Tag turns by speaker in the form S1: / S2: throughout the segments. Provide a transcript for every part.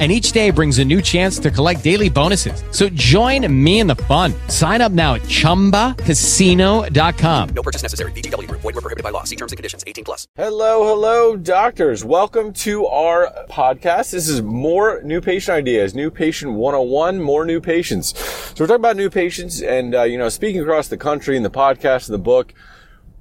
S1: and each day brings a new chance to collect daily bonuses. So join me in the fun. Sign up now at ChumbaCasino.com.
S2: No purchase necessary. VGW. Void were prohibited by law. See terms and conditions. 18 plus.
S3: Hello, hello, doctors. Welcome to our podcast. This is more new patient ideas, new patient 101, more new patients. So we're talking about new patients and, uh, you know, speaking across the country in the podcast and the book,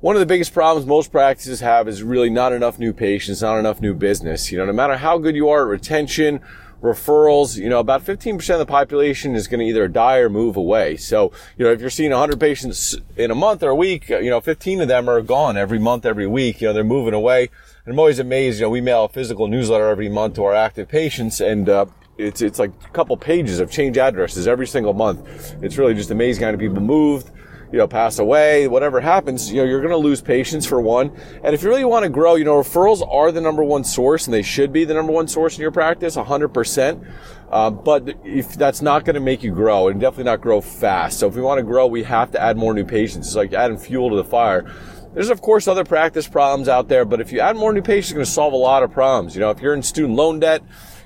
S3: one of the biggest problems most practices have is really not enough new patients, not enough new business. You know, no matter how good you are at retention, referrals, you know, about 15% of the population is going to either die or move away. So, you know, if you're seeing 100 patients in a month or a week, you know, 15 of them are gone every month, every week. You know, they're moving away. And I'm always amazed, you know, we mail a physical newsletter every month to our active patients and, uh, it's, it's like a couple pages of change addresses every single month. It's really just amazing how many people moved you know, pass away, whatever happens, you know, you're going to lose patients for one. And if you really want to grow, you know, referrals are the number one source and they should be the number one source in your practice, 100%. Uh, but if that's not going to make you grow and definitely not grow fast. So if we want to grow, we have to add more new patients. It's like adding fuel to the fire. There's of course other practice problems out there, but if you add more new patients, it's going to solve a lot of problems. You know, if you're in student loan debt,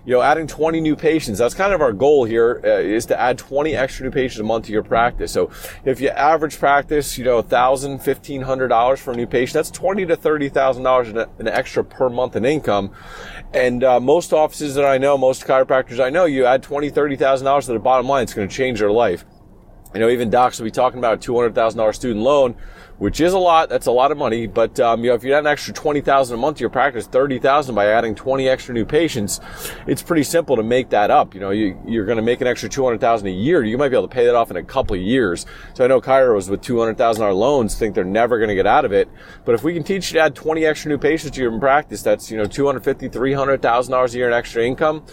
S3: you know, adding 20 new patients. That's kind of our goal here uh, is to add 20 extra new patients a month to your practice. So if you average practice, you know, thousand, fifteen hundred dollars $1,500 for a new patient, that's twenty to thirty thousand dollars an extra per month in income. And uh, most offices that I know, most chiropractors I know, you add twenty, thirty thousand dollars to the bottom line, it's going to change their life. You know, even docs will be talking about a two hundred thousand dollar student loan which is a lot. That's a lot of money. But um, you know, if you add an extra twenty thousand a month to your practice, thirty thousand by adding twenty extra new patients, it's pretty simple to make that up. You know, you, you're going to make an extra two hundred thousand a year. You might be able to pay that off in a couple of years. So I know chiros with two hundred thousand dollar loans think they're never going to get out of it. But if we can teach you to add twenty extra new patients to your practice, that's you know two hundred fifty, three hundred thousand dollars a year in extra income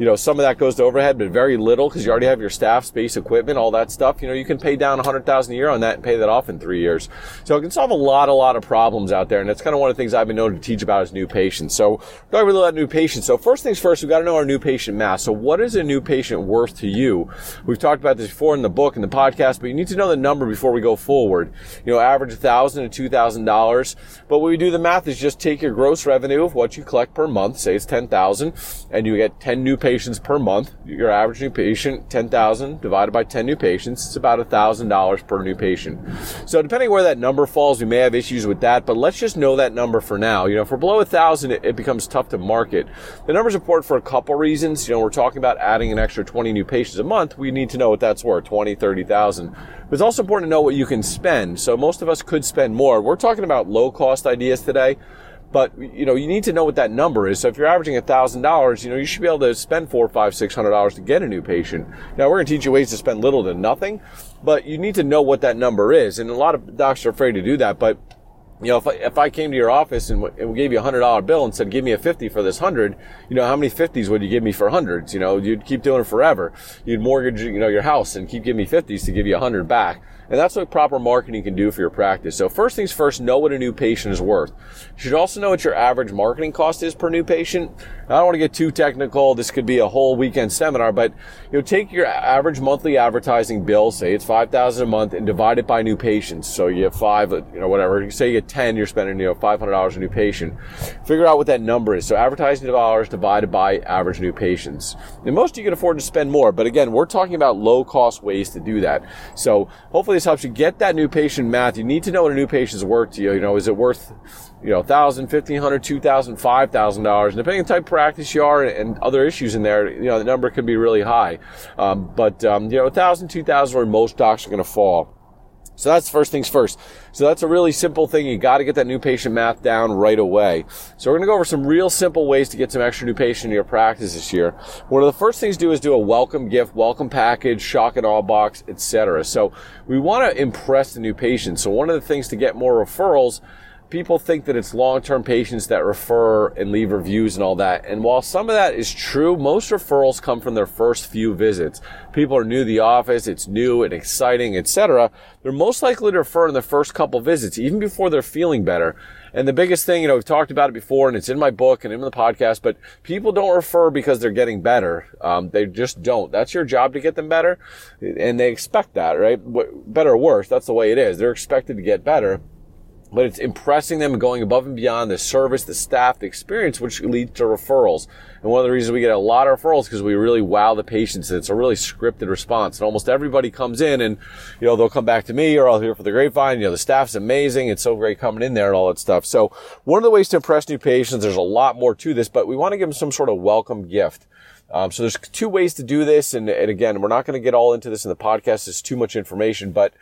S3: you know, some of that goes to overhead, but very little because you already have your staff, space, equipment, all that stuff. You know, you can pay down a hundred thousand a year on that and pay that off in three years. So it can solve a lot, a lot of problems out there. And that's kind of one of the things I've been known to teach about is new patients. So we're talking about new patients. So first things first, we've got to know our new patient math. So what is a new patient worth to you? We've talked about this before in the book and the podcast, but you need to know the number before we go forward. You know, average a thousand to two thousand dollars. But what we do the math is just take your gross revenue of what you collect per month, say it's ten thousand, and you get ten new patients patients per month. Your average new patient, 10,000 divided by 10 new patients, it's about $1,000 per new patient. So depending where that number falls, we may have issues with that, but let's just know that number for now. You know, if we're below 1,000, it, it becomes tough to market. The number's important for a couple reasons. You know, we're talking about adding an extra 20 new patients a month. We need to know what that's worth, 20, 30,000. But it's also important to know what you can spend. So most of us could spend more. We're talking about low cost ideas today. But you know, you need to know what that number is. So if you're averaging thousand dollars, you know, you should be able to spend four, five, six hundred dollars to get a new patient. Now we're going to teach you ways to spend little to nothing, but you need to know what that number is. And a lot of docs are afraid to do that. But you know, if I, if I came to your office and, and gave you a hundred dollar bill and said, give me a 50 for this hundred, you know, how many 50s would you give me for hundreds? You know, you'd keep doing it forever. You'd mortgage, you know, your house and keep giving me 50s to give you a hundred back. And that's what proper marketing can do for your practice. So first things first, know what a new patient is worth. You should also know what your average marketing cost is per new patient. I don't want to get too technical. This could be a whole weekend seminar, but you know, take your average monthly advertising bill, say it's 5,000 a month and divide it by new patients. So you have five, you know, whatever. Say you get 10, you're spending, you know, $500 a new patient. Figure out what that number is. So advertising dollars divided by average new patients. And most you can afford to spend more, but again, we're talking about low cost ways to do that. So hopefully helps you get that new patient math. You need to know what a new patient's worth to you. You know, is it worth, you know, thousand, fifteen hundred, two thousand, five thousand dollars? And depending on type practice you are and other issues in there, you know, the number could be really high. Um, but um, you know, a thousand, two thousand, where most docs are going to fall. So that's first things first. So that's a really simple thing. You got to get that new patient math down right away. So we're going to go over some real simple ways to get some extra new patient in your practice this year. One of the first things to do is do a welcome gift, welcome package, shock and awe box, etc. So we want to impress the new patient. So one of the things to get more referrals people think that it's long-term patients that refer and leave reviews and all that. And while some of that is true, most referrals come from their first few visits. People are new to the office, it's new and exciting, etc. They're most likely to refer in the first couple visits, even before they're feeling better. And the biggest thing, you know, we've talked about it before and it's in my book and in the podcast, but people don't refer because they're getting better. Um, they just don't. That's your job to get them better. And they expect that, right? Better or worse, that's the way it is. They're expected to get better but it's impressing them going above and beyond the service, the staff, the experience, which leads to referrals. And one of the reasons we get a lot of referrals is because we really wow the patients. It's a really scripted response. And almost everybody comes in and, you know, they'll come back to me or I'll hear for the grapevine. You know, the staff's amazing. It's so great coming in there and all that stuff. So one of the ways to impress new patients, there's a lot more to this, but we want to give them some sort of welcome gift. Um, so there's two ways to do this. And, and again, we're not going to get all into this in the podcast. It's too much information, but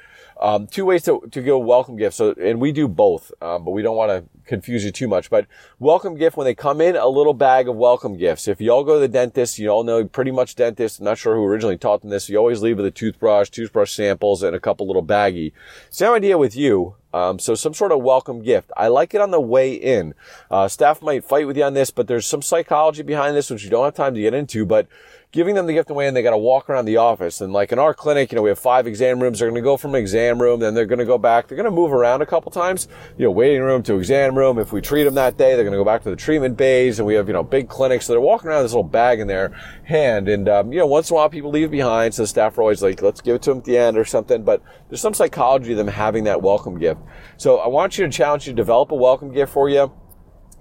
S3: um, two ways to, to go welcome gift. So, and we do both, um, but we don't want to confuse you too much. But welcome gift, when they come in, a little bag of welcome gifts. If you all go to the dentist, you all know pretty much dentists. I'm not sure who originally taught them this. You always leave with a toothbrush, toothbrush samples, and a couple little baggie. Same idea with you. Um, so some sort of welcome gift. I like it on the way in. Uh, staff might fight with you on this, but there's some psychology behind this, which you don't have time to get into, but giving them the gift away and they got to walk around the office. And like in our clinic, you know, we have five exam rooms. They're going to go from exam room, then they're going to go back. They're going to move around a couple times, you know, waiting room to exam room. If we treat them that day, they're going to go back to the treatment bays and we have, you know, big clinics. So they're walking around with this little bag in their hand. And, um, you know, once in a while people leave behind. So the staff are always like, let's give it to them at the end or something. But there's some psychology of them having that welcome gift. So I want you to challenge you to develop a welcome gift for you,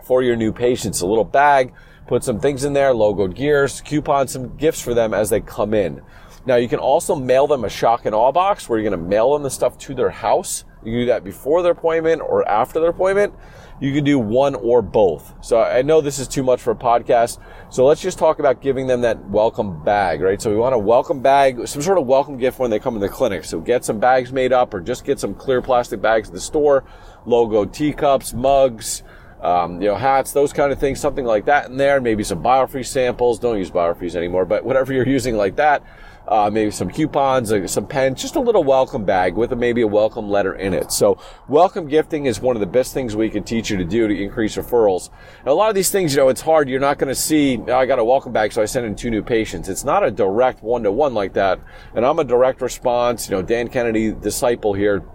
S3: for your new patients, a little bag put some things in there, logoed gears, coupon some gifts for them as they come in. Now you can also mail them a shock and awe box where you're going to mail them the stuff to their house. You can do that before their appointment or after their appointment. You can do one or both. So I know this is too much for a podcast. So let's just talk about giving them that welcome bag, right? So we want a welcome bag, some sort of welcome gift when they come in the clinic. So get some bags made up or just get some clear plastic bags at the store, logo teacups, mugs, um, you know, hats, those kind of things, something like that in there. Maybe some biofreeze samples. Don't use biofreeze anymore, but whatever you're using like that. Uh, maybe some coupons, uh, some pens, just a little welcome bag with a, maybe a welcome letter in it. So welcome gifting is one of the best things we can teach you to do to increase referrals. A lot of these things, you know, it's hard. You're not going to see, oh, I got a welcome bag, so I sent in two new patients. It's not a direct one to one like that. And I'm a direct response, you know, Dan Kennedy disciple here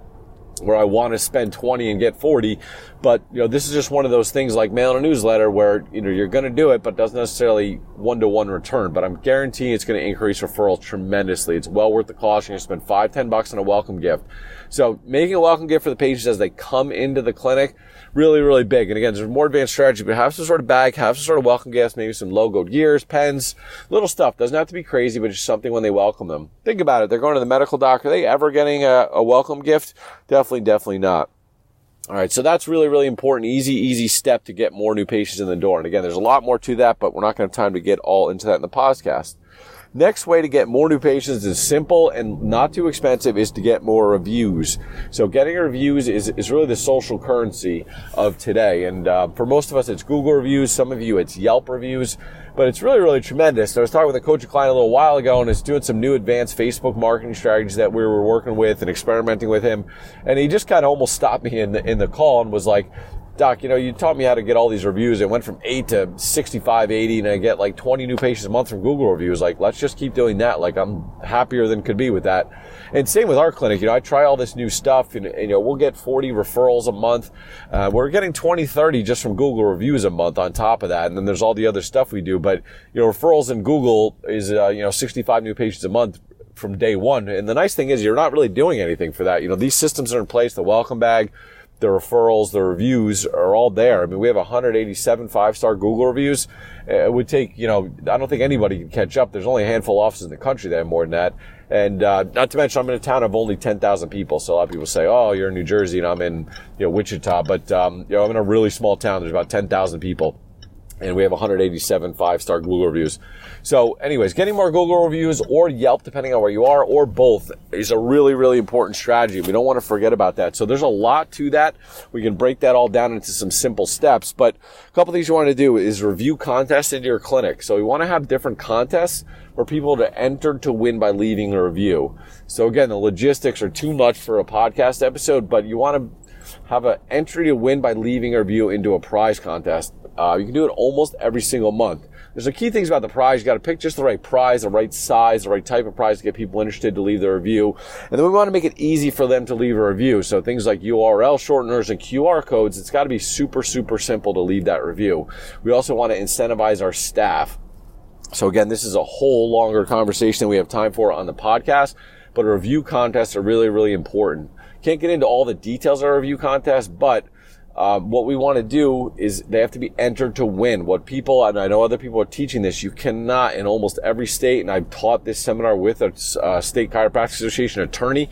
S3: where I want to spend 20 and get 40. But, you know, this is just one of those things like mailing a newsletter where, you know, you're going to do it, but doesn't necessarily one to one return. But I'm guaranteeing it's going to increase referrals tremendously. It's well worth the cost. You're going to spend five, ten bucks on a welcome gift. So making a welcome gift for the patients as they come into the clinic, really, really big. And again, there's more advanced strategy, but have some sort of bag, have some sort of welcome gift, maybe some logoed gears, pens, little stuff. Doesn't have to be crazy, but just something when they welcome them. Think about it. They're going to the medical doctor. Are they ever getting a, a welcome gift? Definitely, definitely not. All right, so that's really, really important. Easy, easy step to get more new patients in the door. And again, there's a lot more to that, but we're not going to have time to get all into that in the podcast. Next way to get more new patients is simple and not too expensive is to get more reviews. So getting reviews is, is really the social currency of today. And uh, for most of us, it's Google reviews. Some of you, it's Yelp reviews. But it's really, really tremendous. I was talking with a coach of client a little while ago and is doing some new advanced Facebook marketing strategies that we were working with and experimenting with him. And he just kind of almost stopped me in the, in the call and was like, Doc, you know, you taught me how to get all these reviews. It went from 8 to 65, 80, and I get like 20 new patients a month from Google reviews. Like, let's just keep doing that. Like, I'm happier than could be with that. And same with our clinic. You know, I try all this new stuff, and, and you know, we'll get 40 referrals a month. Uh, we're getting 20, 30 just from Google reviews a month on top of that. And then there's all the other stuff we do. But, you know, referrals in Google is, uh, you know, 65 new patients a month from day one. And the nice thing is you're not really doing anything for that. You know, these systems are in place, the welcome bag, the referrals, the reviews are all there. I mean, we have 187 five-star Google reviews. It would take, you know, I don't think anybody can catch up. There's only a handful of offices in the country that have more than that. And uh, not to mention, I'm in a town of only 10,000 people. So a lot of people say, "Oh, you're in New Jersey," and I'm in, you know, Wichita. But um, you know, I'm in a really small town. There's about 10,000 people and we have 187 five-star Google reviews. So anyways, getting more Google reviews or Yelp, depending on where you are, or both is a really, really important strategy. We don't want to forget about that. So there's a lot to that. We can break that all down into some simple steps, but a couple things you want to do is review contests into your clinic. So we want to have different contests for people to enter to win by leaving a review. So again, the logistics are too much for a podcast episode, but you want to have an entry to win by leaving a review into a prize contest. Uh, you can do it almost every single month. There's a key things about the prize. You got to pick just the right prize, the right size, the right type of prize to get people interested to leave their review. And then we want to make it easy for them to leave a review. So things like URL shorteners and QR codes, it's got to be super, super simple to leave that review. We also want to incentivize our staff. So again, this is a whole longer conversation we have time for on the podcast, but review contests are really, really important. Can't get into all the details of a review contest, but uh, what we want to do is they have to be entered to win. What people, and I know other people are teaching this, you cannot in almost every state, and I've taught this seminar with a uh, state chiropractic association attorney,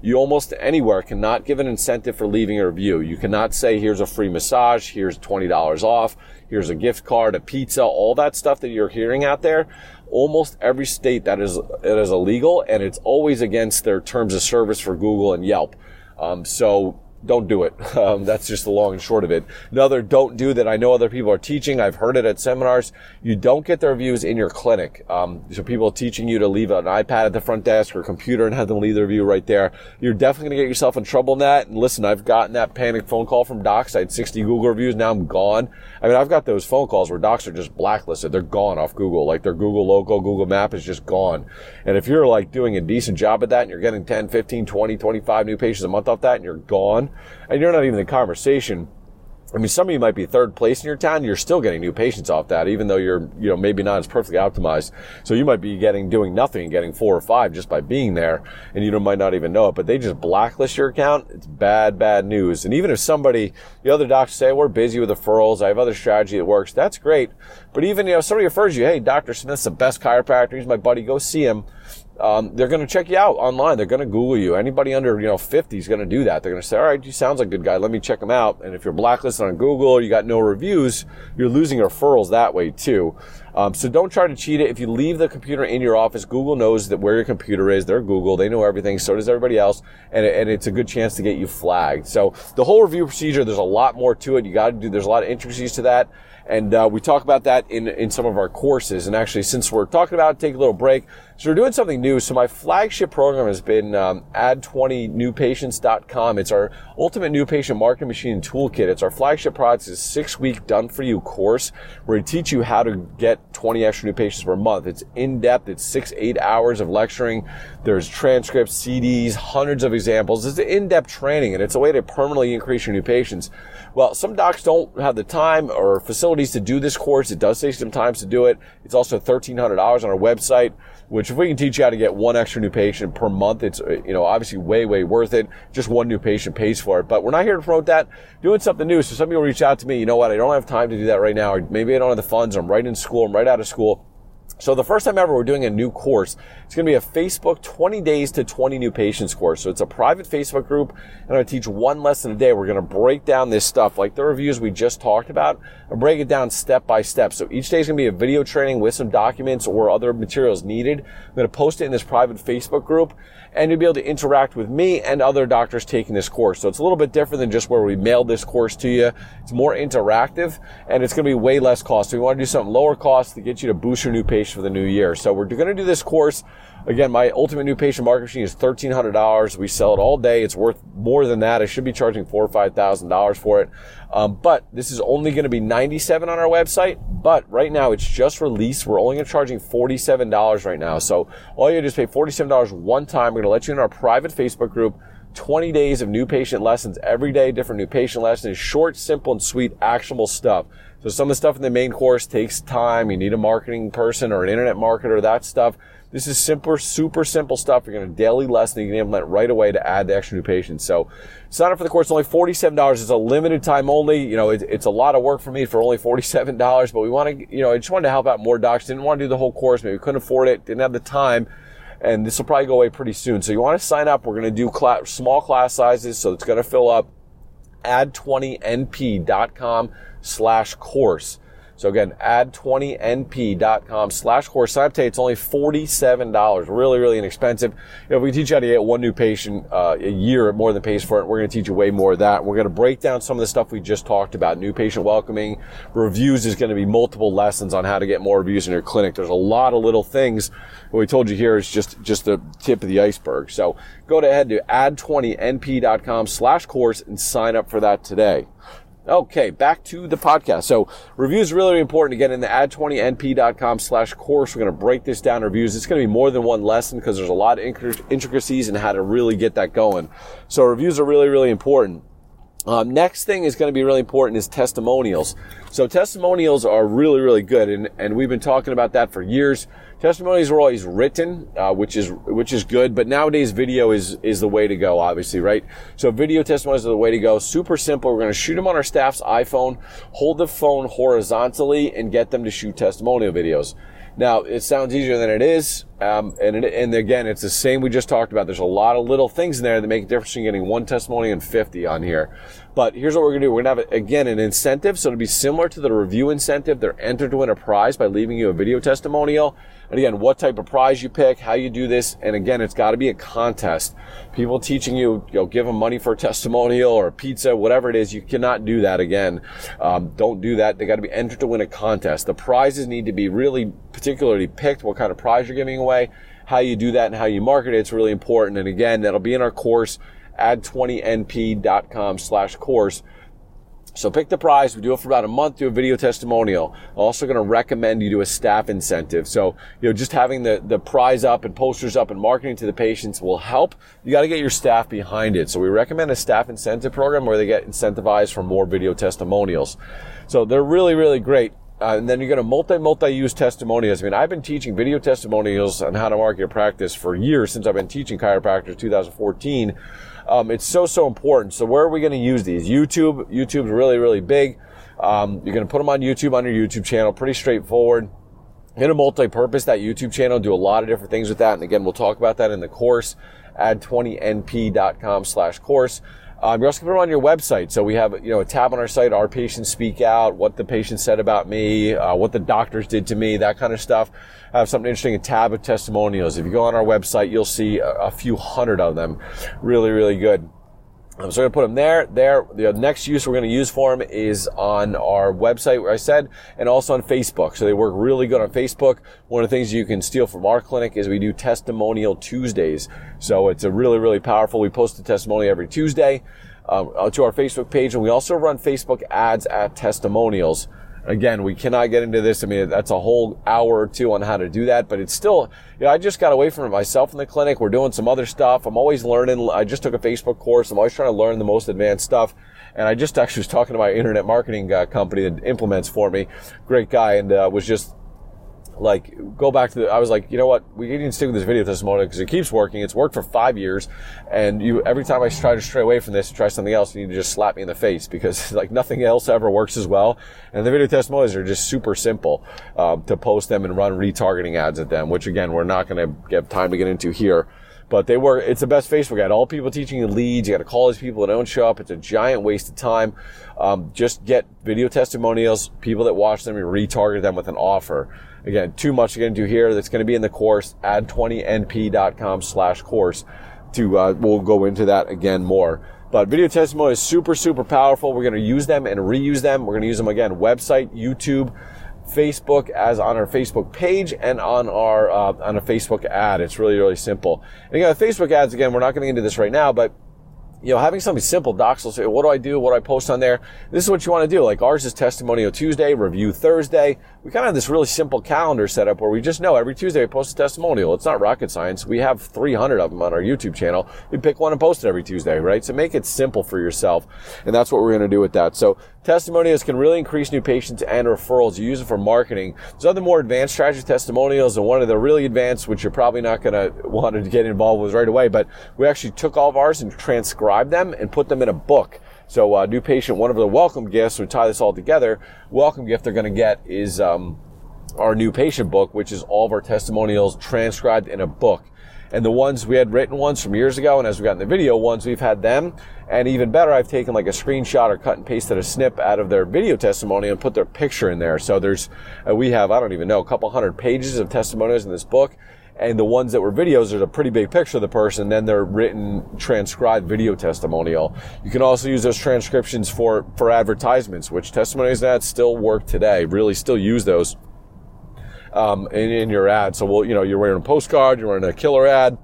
S3: you almost anywhere cannot give an incentive for leaving a review. You cannot say, here's a free massage, here's $20 off, here's a gift card, a pizza, all that stuff that you're hearing out there. Almost every state that is, it is illegal and it's always against their terms of service for Google and Yelp. Um, so don't do it. Um, that's just the long and short of it. Another don't do that I know other people are teaching. I've heard it at seminars. You don't get their reviews in your clinic. Um, so people teaching you to leave an iPad at the front desk or computer and have them leave their review right there. You're definitely going to get yourself in trouble in that. And listen, I've gotten that panic phone call from docs. I had 60 Google reviews. Now I'm gone. I mean, I've got those phone calls where docs are just blacklisted. They're gone off Google. Like their Google logo, Google map is just gone. And if you're like doing a decent job at that and you're getting 10, 15, 20, 25 new patients a month off that and you're gone and you're not even in conversation, I mean, some of you might be third place in your town. You're still getting new patients off that, even though you're, you know, maybe not as perfectly optimized. So you might be getting, doing nothing and getting four or five just by being there. And you might not even know it, but they just blacklist your account. It's bad, bad news. And even if somebody, the other doctors say, we're busy with referrals. I have other strategy that works. That's great. But even, you know, somebody refers you, Hey, Dr. Smith's the best chiropractor. He's my buddy. Go see him um, they're going to check you out online. They're going to Google you. Anybody under, you know, 50 is going to do that. They're going to say, all right, you sounds like a good guy. Let me check him out. And if you're blacklisted on Google you got no reviews, you're losing referrals that way too. Um, so don't try to cheat it. If you leave the computer in your office, Google knows that where your computer is. They're Google. They know everything. So does everybody else. And, and it's a good chance to get you flagged. So the whole review procedure, there's a lot more to it. You got to do, there's a lot of intricacies to that. And uh, we talk about that in, in some of our courses. And actually, since we're talking about it, take a little break. So we're doing something new. So my flagship program has been um, add20newpatients.com. It's our ultimate new patient marketing machine toolkit. It's our flagship product. It's a six week done for you course where we teach you how to get 20 extra new patients per month. It's in depth. It's six, eight hours of lecturing. There's transcripts, CDs, hundreds of examples. It's an in-depth training and it's a way to permanently increase your new patients. Well, some docs don't have the time or facilities to do this course. It does take some time to do it. It's also $1,300 on our website which if we can teach you how to get one extra new patient per month, it's, uh, you know, obviously way, way worth it. Just one new patient pays for it. But we're not here to promote that. Doing something new. So some people reach out to me, you know what, I don't have time to do that right now. Or maybe I don't have the funds. I'm right in school. I'm right out of school. So the first time ever we're doing a new course. It's going to be a Facebook 20 days to 20 new patients course. So it's a private Facebook group and to teach one lesson a day. We're going to break down this stuff like the reviews we just talked about and break it down step by step. So each day is going to be a video training with some documents or other materials needed. I'm going to post it in this private Facebook group and you'll be able to interact with me and other doctors taking this course. So it's a little bit different than just where we mailed this course to you. It's more interactive and it's going to be way less cost. So we want to do something lower cost to get you to boost your new patient for the new year. So we're going to do this course Again, my ultimate new patient market machine is $1,300. We sell it all day. It's worth more than that. I should be charging four or $5,000 for it. Um, but this is only going to be 97 on our website. But right now it's just released. We're only charging $47 right now. So all you do is pay $47 one time. We're going to let you in our private Facebook group. 20 days of new patient lessons every day, different new patient lessons, short, simple, and sweet, actionable stuff. So some of the stuff in the main course takes time. You need a marketing person or an internet marketer, that stuff. This is simpler, super simple stuff. You're going to daily lesson. You can implement right away to add the extra new patients. So sign up for the course. It's only $47. It's a limited time only. You know, it, it's a lot of work for me for only $47, but we want to, you know, I just wanted to help out more docs. Didn't want to do the whole course. Maybe couldn't afford it. Didn't have the time. And this will probably go away pretty soon. So you want to sign up. We're going to do small class sizes. So it's going to fill up add20np.com slash course. So again, add20np.com slash course. Today. It's only $47. Really, really inexpensive. You know, if we teach you how to get one new patient uh, a year, at more than pays for it. We're going to teach you way more of that. We're going to break down some of the stuff we just talked about. New patient welcoming, reviews is going to be multiple lessons on how to get more reviews in your clinic. There's a lot of little things. What we told you here is just, just the tip of the iceberg. So go ahead to add20np.com slash course and sign up for that today. Okay, back to the podcast. So reviews are really, important. Again, in the add20np.com slash course, we're going to break this down reviews. It's going to be more than one lesson because there's a lot of intricacies in how to really get that going. So reviews are really, really important. Um, next thing is going to be really important is testimonials. So testimonials are really, really good, and, and we've been talking about that for years. Testimonials were always written, uh, which is which is good, but nowadays video is is the way to go, obviously, right? So video testimonials are the way to go. Super simple. We're going to shoot them on our staff's iPhone, hold the phone horizontally, and get them to shoot testimonial videos. Now, it sounds easier than it is. Um, and, it, and again, it's the same we just talked about. There's a lot of little things in there that make a difference in getting one testimony and 50 on here. But here's what we're going to do. We're going to have, again, an incentive. So it'll be similar to the review incentive. They're entered to win a prize by leaving you a video testimonial. And again, what type of prize you pick, how you do this. And again, it's got to be a contest. People teaching you, you know, give them money for a testimonial or a pizza, whatever it is. You cannot do that again. Um, don't do that. They got to be entered to win a contest. The prizes need to be really particularly picked, what kind of prize you're giving away, how you do that and how you market it. It's really important. And again, that'll be in our course, add20np.com slash course. So pick the prize. We do it for about a month. Do a video testimonial. Also going to recommend you do a staff incentive. So, you know, just having the, the prize up and posters up and marketing to the patients will help. You got to get your staff behind it. So we recommend a staff incentive program where they get incentivized for more video testimonials. So they're really, really great. Uh, and then you're going to multi multi use testimonials. I mean, I've been teaching video testimonials on how to market your practice for years since I've been teaching chiropractors 2014. Um, it's so, so important. So where are we going to use these? YouTube. YouTube's really, really big. Um, you're going to put them on YouTube on your YouTube channel. Pretty straightforward. In a multi-purpose, that YouTube channel, do a lot of different things with that. And again, we'll talk about that in the course, add20np.com slash course. Um, you're also going to put on your website. So we have, you know, a tab on our site, our patients speak out, what the patient said about me, uh, what the doctors did to me, that kind of stuff. I have something interesting, a tab of testimonials. If you go on our website, you'll see a, a few hundred of them. Really, really good. Um, so we're to put them there. There, the next use we're to use for them is on our website, where I said, and also on Facebook. So they work really good on Facebook. One of the things you can steal from our clinic is we do testimonial Tuesdays. So it's a really, really powerful. We post a testimony every Tuesday um, to our Facebook page, and we also run Facebook ads at testimonials. Again, we cannot get into this. I mean, that's a whole hour or two on how to do that, but it's still, you know, I just got away from it myself in the clinic. We're doing some other stuff. I'm always learning. I just took a Facebook course. I'm always trying to learn the most advanced stuff. And I just actually was talking to my internet marketing uh, company that implements for me. Great guy and uh, was just like go back to the i was like you know what we need to stick with this video testimonial because it keeps working it's worked for five years and you every time i try to stray away from this and try something else you need to just slap me in the face because like nothing else ever works as well and the video testimonials are just super simple um, to post them and run retargeting ads at them which again we're not going to get time to get into here but they were It's the best Facebook ad. All people teaching you leads. You got to call these people that don't show up. It's a giant waste of time. Um, just get video testimonials. People that watch them and retarget them with an offer. Again, too much you're going to into here. That's going to be in the course, add20np.com slash course to, uh, we'll go into that again more. But video testimony is super, super powerful. We're going to use them and reuse them. We're going to use them again, website, YouTube, Facebook as on our Facebook page and on our, uh, on a Facebook ad. It's really, really simple. And again, Facebook ads, again, we're not going to get into this right now, but you know, having something simple, docs will say, what do I do? What do I post on there? This is what you want to do. Like ours is testimonial Tuesday, review Thursday. We kind of have this really simple calendar set up where we just know every Tuesday we post a testimonial. It's not rocket science. We have 300 of them on our YouTube channel. We pick one and post it every Tuesday, right? So make it simple for yourself. And that's what we're going to do with that. So testimonials can really increase new patients and referrals. You use it for marketing. There's other more advanced strategy testimonials and one of the really advanced, which you're probably not going to want to get involved with right away, but we actually took all of ours and transcribed them and put them in a book. So, uh, new patient, one of the welcome gifts, we tie this all together. Welcome gift they're going to get is um, our new patient book, which is all of our testimonials transcribed in a book. And the ones we had written ones from years ago, and as we got in the video ones, we've had them. And even better, I've taken like a screenshot or cut and pasted a snip out of their video testimony and put their picture in there. So there's, uh, we have, I don't even know, a couple hundred pages of testimonials in this book and the ones that were videos, there's a pretty big picture of the person, then they're written, transcribed video testimonial. You can also use those transcriptions for, for advertisements, which testimonies that still work today, really still use those, um, in, in your ad. So we'll, you know, you're wearing a postcard, you're wearing a killer ad,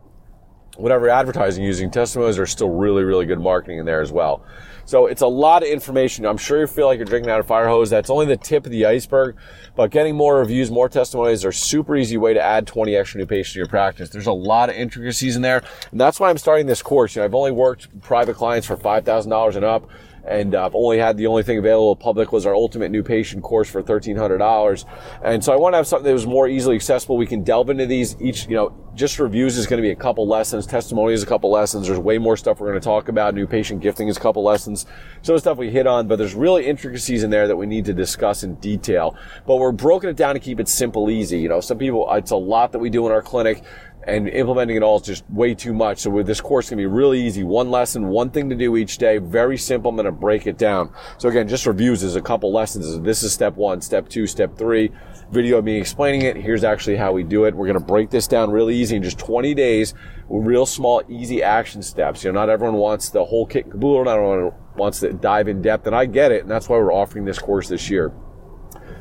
S3: whatever advertising using testimonials are still really, really good marketing in there as well. So it's a lot of information. I'm sure you feel like you're drinking out of fire hose. That's only the tip of the iceberg. But getting more reviews, more testimonies are super easy way to add 20 extra new patients to your practice. There's a lot of intricacies in there. And that's why I'm starting this course. You know, I've only worked private clients for $5,000 and up and uh, I've only had the only thing available public was our ultimate new patient course for $1,300. And so I want to have something that was more easily accessible. We can delve into these each, you know, just reviews is going to be a couple lessons, testimony is a couple lessons. There's way more stuff we're going to talk about. New patient gifting is a couple lessons. Some stuff we hit on, but there's really intricacies in there that we need to discuss in detail. But we're broken it down to keep it simple, easy. You know, some people, it's a lot that we do in our clinic and implementing it all is just way too much. So with this course, gonna be really easy. One lesson, one thing to do each day. Very simple. I'm gonna break it down. So again, just reviews is a couple lessons. This is step one, step two, step three. Video of me explaining it. Here's actually how we do it. We're gonna break this down really easy in just 20 days with real small, easy action steps. You know, not everyone wants the whole kit and caboodle. Not everyone wants to dive in depth, and I get it. And that's why we're offering this course this year.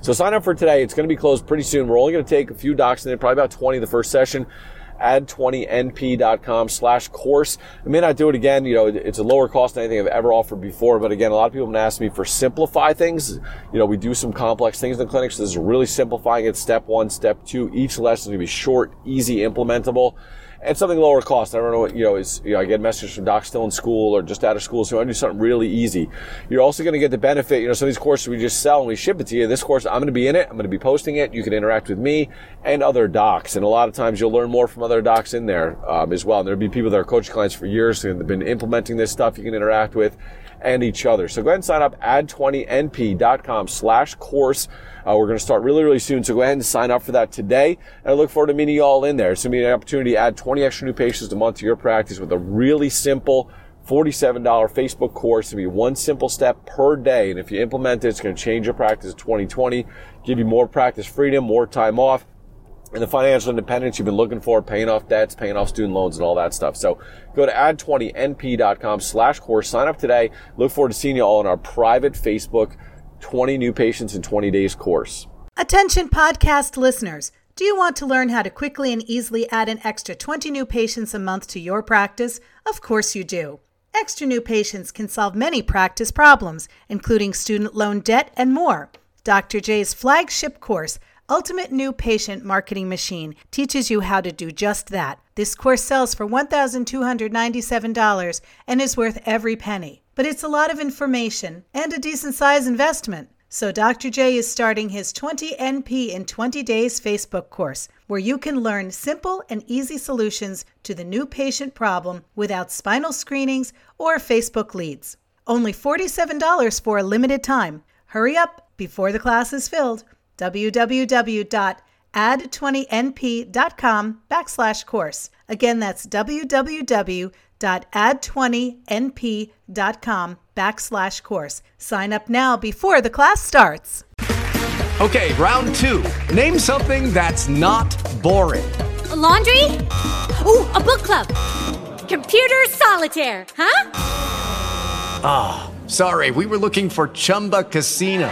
S3: So sign up for today. It's going to be closed pretty soon. We're only going to take a few docs in there, probably about 20 the first session add20np.com slash course. I may not do it again. You know, it's a lower cost than anything I've ever offered before. But again, a lot of people have asked me for simplify things. You know, we do some complex things in the clinic. So this is really simplifying it. Step one, step two. Each lesson is going to be short, easy, implementable and something lower cost. I don't know what, you know, is, you know, I get messages from docs still in school or just out of school. So I want to do something really easy. You're also going to get the benefit, you know, some of these courses we just sell and we ship it to you. This course, I'm going to be in it. I'm going to be posting it. You can interact with me and other docs. And a lot of times you'll learn more from other docs in there um, as well. And there'll be people that are coaching clients for years and have been implementing this stuff you can interact with and each other. So go ahead and sign up add20np.com slash course. Uh, we're going to start really, really soon. So go ahead and sign up for that today. And I look forward to meeting you all in there. It's going to be an opportunity to add 20 extra new patients a month to your practice with a really simple $47 Facebook course. To be one simple step per day. And if you implement it, it's going to change your practice in 2020, give you more practice freedom, more time off, and the financial independence you've been looking for, paying off debts, paying off student loans, and all that stuff. So go to add20np.com slash course. Sign up today. Look forward to seeing you all in our private Facebook 20 new patients in 20 days course.
S4: Attention podcast listeners. Do you want to learn how to quickly and easily add an extra 20 new patients a month to your practice? Of course you do. Extra new patients can solve many practice problems, including student loan debt and more. Dr. J's flagship course, Ultimate New Patient Marketing Machine, teaches you how to do just that. This course sells for $1,297 and is worth every penny. But it's a lot of information and a decent size investment. So Dr. J is starting his 20 NP in 20 days Facebook course, where you can learn simple and easy solutions to the new patient problem without spinal screenings or Facebook leads. Only $47 for a limited time. Hurry up before the class is filled. www.add20np.com backslash course. Again, that's www.add20np.com backslash course. Sign up now before the class starts.
S5: Okay, round two. Name something that's not boring.
S6: A laundry? Ooh, a book club. Computer solitaire, huh?
S5: Ah, oh, sorry, we were looking for Chumba Casino.